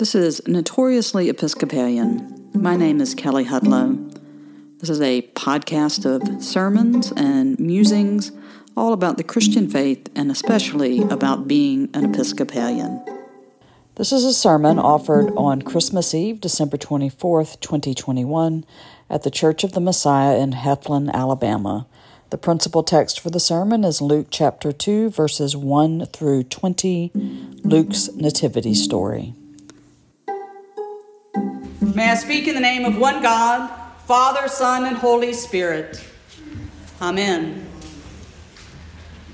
This is Notoriously Episcopalian. My name is Kelly Hudlow. This is a podcast of sermons and musings all about the Christian faith and especially about being an Episcopalian. This is a sermon offered on Christmas Eve, December 24th, 2021, at the Church of the Messiah in Heflin, Alabama. The principal text for the sermon is Luke chapter 2, verses 1 through 20, Luke's Nativity story. May I speak in the name of one God, Father, Son, and Holy Spirit. Amen.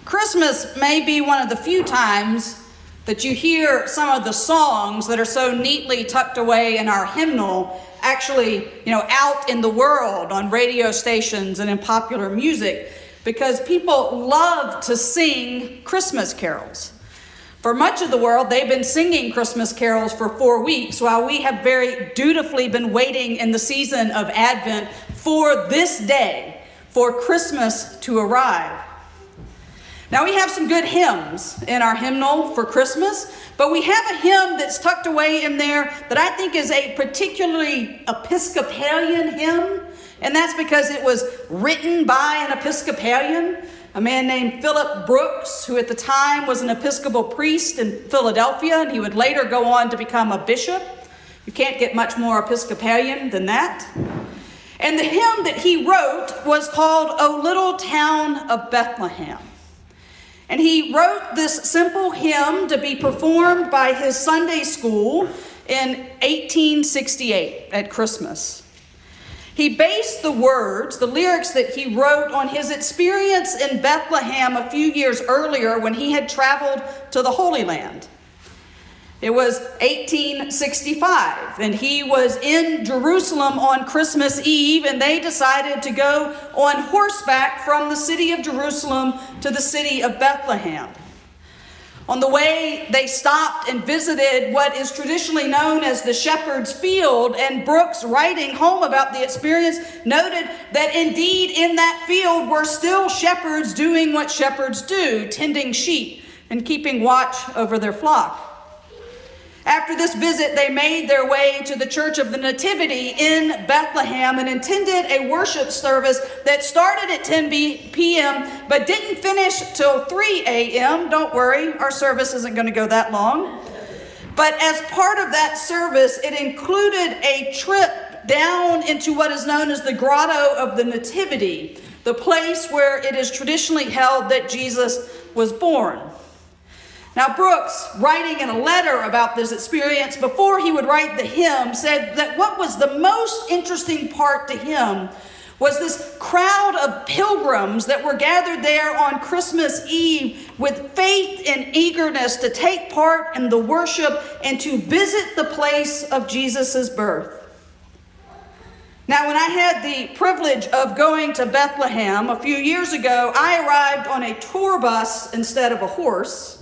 Christmas may be one of the few times that you hear some of the songs that are so neatly tucked away in our hymnal actually, you know, out in the world on radio stations and in popular music because people love to sing Christmas carols. For much of the world, they've been singing Christmas carols for four weeks, while we have very dutifully been waiting in the season of Advent for this day, for Christmas to arrive. Now, we have some good hymns in our hymnal for Christmas, but we have a hymn that's tucked away in there that I think is a particularly Episcopalian hymn, and that's because it was written by an Episcopalian a man named Philip Brooks, who at the time was an Episcopal priest in Philadelphia, and he would later go on to become a bishop. You can't get much more Episcopalian than that. And the hymn that he wrote was called O Little Town of Bethlehem. And he wrote this simple hymn to be performed by his Sunday school in 1868 at Christmas. He based the words, the lyrics that he wrote, on his experience in Bethlehem a few years earlier when he had traveled to the Holy Land. It was 1865, and he was in Jerusalem on Christmas Eve, and they decided to go on horseback from the city of Jerusalem to the city of Bethlehem. On the way, they stopped and visited what is traditionally known as the Shepherd's Field, and Brooks, writing home about the experience, noted that indeed in that field were still shepherds doing what shepherds do, tending sheep and keeping watch over their flock. After this visit, they made their way to the Church of the Nativity in Bethlehem and attended a worship service that started at 10 p.m. but didn't finish till 3 a.m. Don't worry, our service isn't going to go that long. But as part of that service, it included a trip down into what is known as the Grotto of the Nativity, the place where it is traditionally held that Jesus was born. Now, Brooks, writing in a letter about this experience before he would write the hymn, said that what was the most interesting part to him was this crowd of pilgrims that were gathered there on Christmas Eve with faith and eagerness to take part in the worship and to visit the place of Jesus' birth. Now, when I had the privilege of going to Bethlehem a few years ago, I arrived on a tour bus instead of a horse.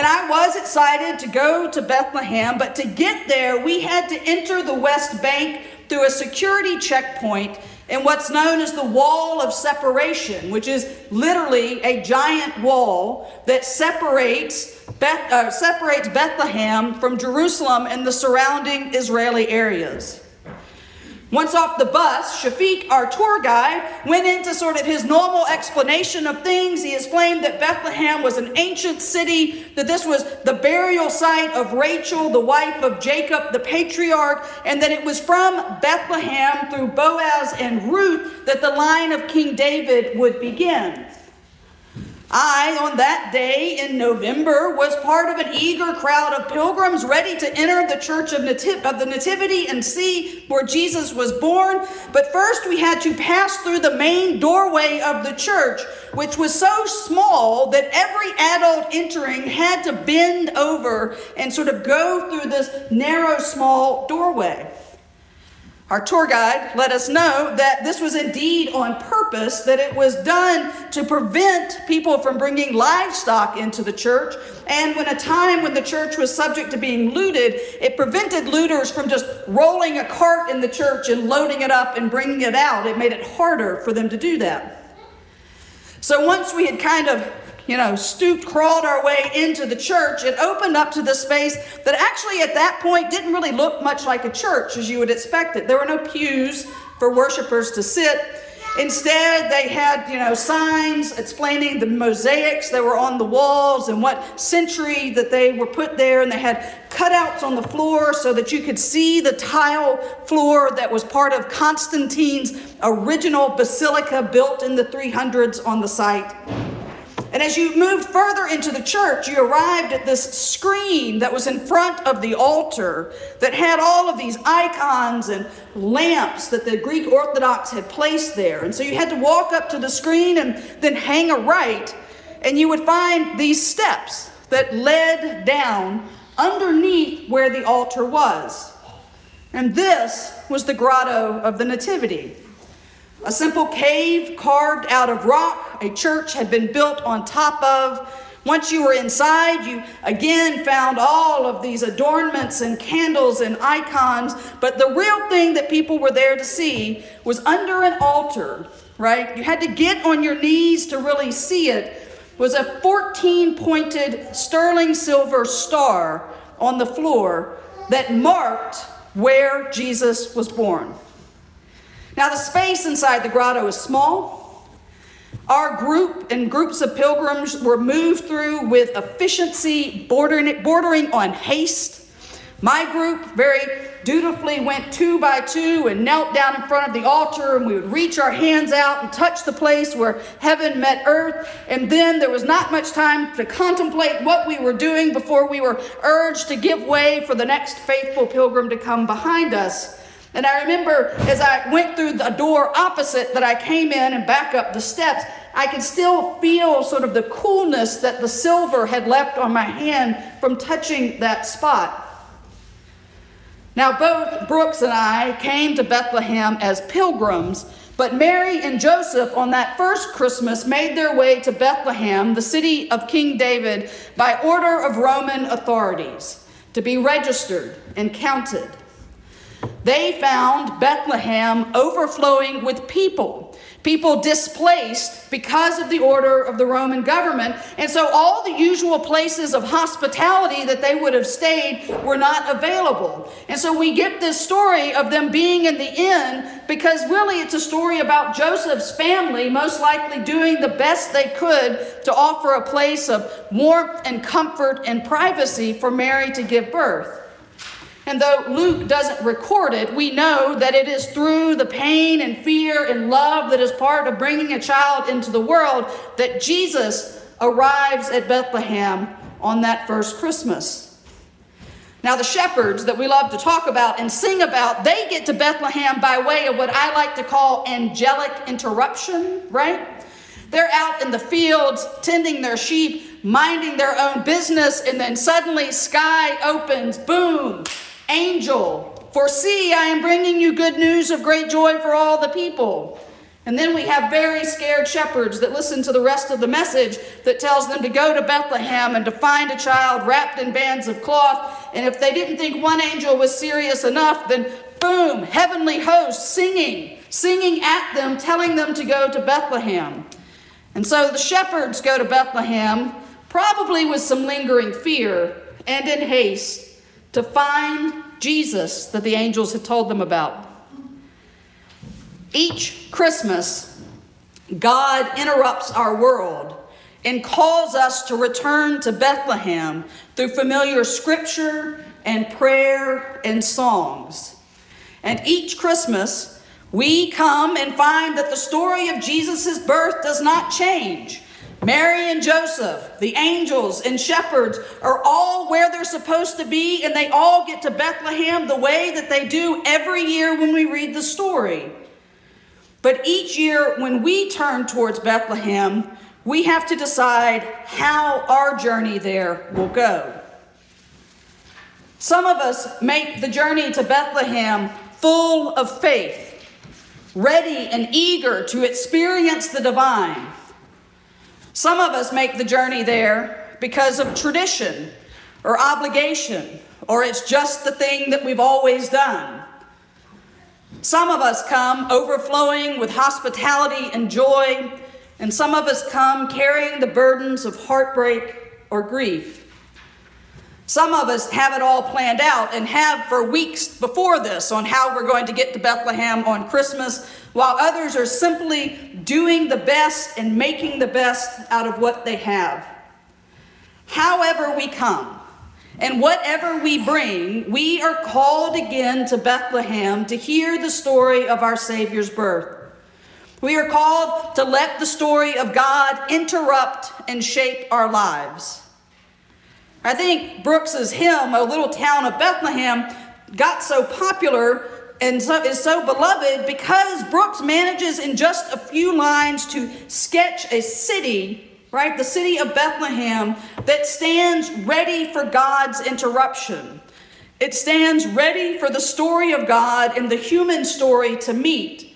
And I was excited to go to Bethlehem, but to get there, we had to enter the West Bank through a security checkpoint in what's known as the Wall of Separation, which is literally a giant wall that separates, Beth, uh, separates Bethlehem from Jerusalem and the surrounding Israeli areas. Once off the bus, Shafiq, our tour guide, went into sort of his normal explanation of things. He explained that Bethlehem was an ancient city, that this was the burial site of Rachel, the wife of Jacob, the patriarch, and that it was from Bethlehem through Boaz and Ruth that the line of King David would begin. I, on that day in November, was part of an eager crowd of pilgrims ready to enter the church of, of, the Nativity and see where Jesus was born. But first, we had to pass through the main doorway of the church, which was so small that every adult entering had to bend over and sort of go through this narrow, small doorway. Our tour guide let us know that this was indeed on purpose, that it was done to prevent people from bringing livestock into the church. And when a time when the church was subject to being looted, it prevented looters from just rolling a cart in the church and loading it up and bringing it out. It made it harder for them to do that. So once we had kind of you know, stooped, crawled our way into the church, it opened up to the space that actually at that point didn't really look much like a church as you would expect it. There were no pews for worshipers to sit. Instead, they had, you know, signs explaining the mosaics that were on the walls and what century that they were put there, and they had cutouts on the floor so that you could see the tile floor that was part of Constantine's original basilica built in the 300s on the site. And as you moved further into the church, you arrived at this screen that was in front of the altar that had all of these icons and lamps that the Greek Orthodox had placed there. And so you had to walk up to the screen and then hang a right, and you would find these steps that led down underneath where the altar was. And this was the grotto of the Nativity. A simple cave carved out of rock, a church had been built on top of. Once you were inside, you again found all of these adornments and candles and icons. But the real thing that people were there to see was under an altar, right? You had to get on your knees to really see it. Was a 14 pointed sterling silver star on the floor that marked where Jesus was born. Now, the space inside the grotto is small. Our group and groups of pilgrims were moved through with efficiency, bordering, bordering on haste. My group very dutifully went two by two and knelt down in front of the altar, and we would reach our hands out and touch the place where heaven met earth. And then there was not much time to contemplate what we were doing before we were urged to give way for the next faithful pilgrim to come behind us. And I remember as I went through the door opposite that I came in and back up the steps, I could still feel sort of the coolness that the silver had left on my hand from touching that spot. Now, both Brooks and I came to Bethlehem as pilgrims, but Mary and Joseph on that first Christmas made their way to Bethlehem, the city of King David, by order of Roman authorities to be registered and counted. They found Bethlehem overflowing with people, people displaced because of the order of the Roman government. And so all the usual places of hospitality that they would have stayed were not available. And so we get this story of them being in the inn because really it's a story about Joseph's family most likely doing the best they could to offer a place of warmth and comfort and privacy for Mary to give birth. And though Luke doesn't record it, we know that it is through the pain and fear and love that is part of bringing a child into the world that Jesus arrives at Bethlehem on that first Christmas. Now, the shepherds that we love to talk about and sing about, they get to Bethlehem by way of what I like to call angelic interruption, right? They're out in the fields tending their sheep, minding their own business, and then suddenly sky opens, boom, angel, for see, I am bringing you good news of great joy for all the people. And then we have very scared shepherds that listen to the rest of the message that tells them to go to Bethlehem and to find a child wrapped in bands of cloth. And if they didn't think one angel was serious enough, then boom, heavenly hosts singing, singing at them, telling them to go to Bethlehem. And so the shepherds go to Bethlehem, probably with some lingering fear and in haste to find Jesus that the angels had told them about. Each Christmas, God interrupts our world and calls us to return to Bethlehem through familiar scripture and prayer and songs. And each Christmas, we come and find that the story of Jesus' birth does not change. Mary and Joseph, the angels and shepherds are all where they're supposed to be, and they all get to Bethlehem the way that they do every year when we read the story. But each year, when we turn towards Bethlehem, we have to decide how our journey there will go. Some of us make the journey to Bethlehem full of faith, ready and eager to experience the divine. Some of us make the journey there because of tradition or obligation, or it's just the thing that we've always done. Some of us come overflowing with hospitality and joy and some of us come carrying the burdens of heartbreak or grief. Some of us have it all planned out and have for weeks before this on how we're going to get to Bethlehem on Christmas, while others are simply doing the best and making the best out of what they have. However, we come, and whatever we bring, we are called again to Bethlehem to hear the story of our Savior's birth. We are called to let the story of God interrupt and shape our lives. I think Brooks's hymn, O Little Town of Bethlehem, got so popular and so, is so beloved because Brooks manages in just a few lines to sketch a city, right? The city of Bethlehem that stands ready for God's interruption. It stands ready for the story of God and the human story to meet.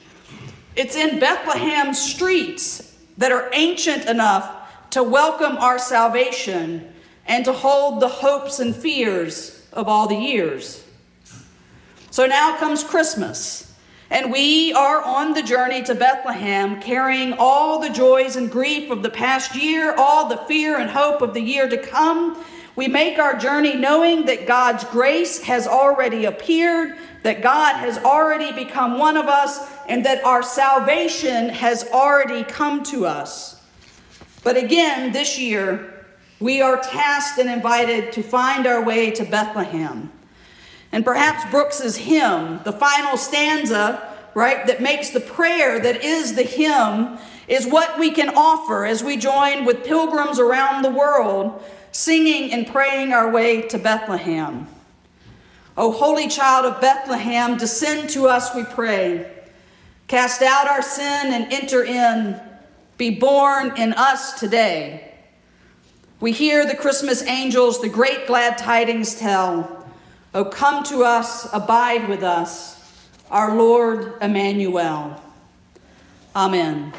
It's in Bethlehem's streets that are ancient enough to welcome our salvation and to hold the hopes and fears of all the years. So now comes Christmas, and we are on the journey to Bethlehem, carrying all the joys and grief of the past year, all the fear and hope of the year to come. We make our journey knowing that God's grace has already appeared, that God has already become one of us, and that our salvation has already come to us. But again, this year, we are tasked and invited to find our way to Bethlehem. And perhaps Brooks's hymn, the final stanza, right, that makes the prayer that is the hymn, is what we can offer as we join with pilgrims around the world, singing and praying our way to Bethlehem. O holy child of Bethlehem, descend to us, we pray. Cast out our sin and enter in. Be born in us today. We hear the Christmas angels the great glad tidings tell. Oh, come to us, abide with us, our Lord Emmanuel. Amen.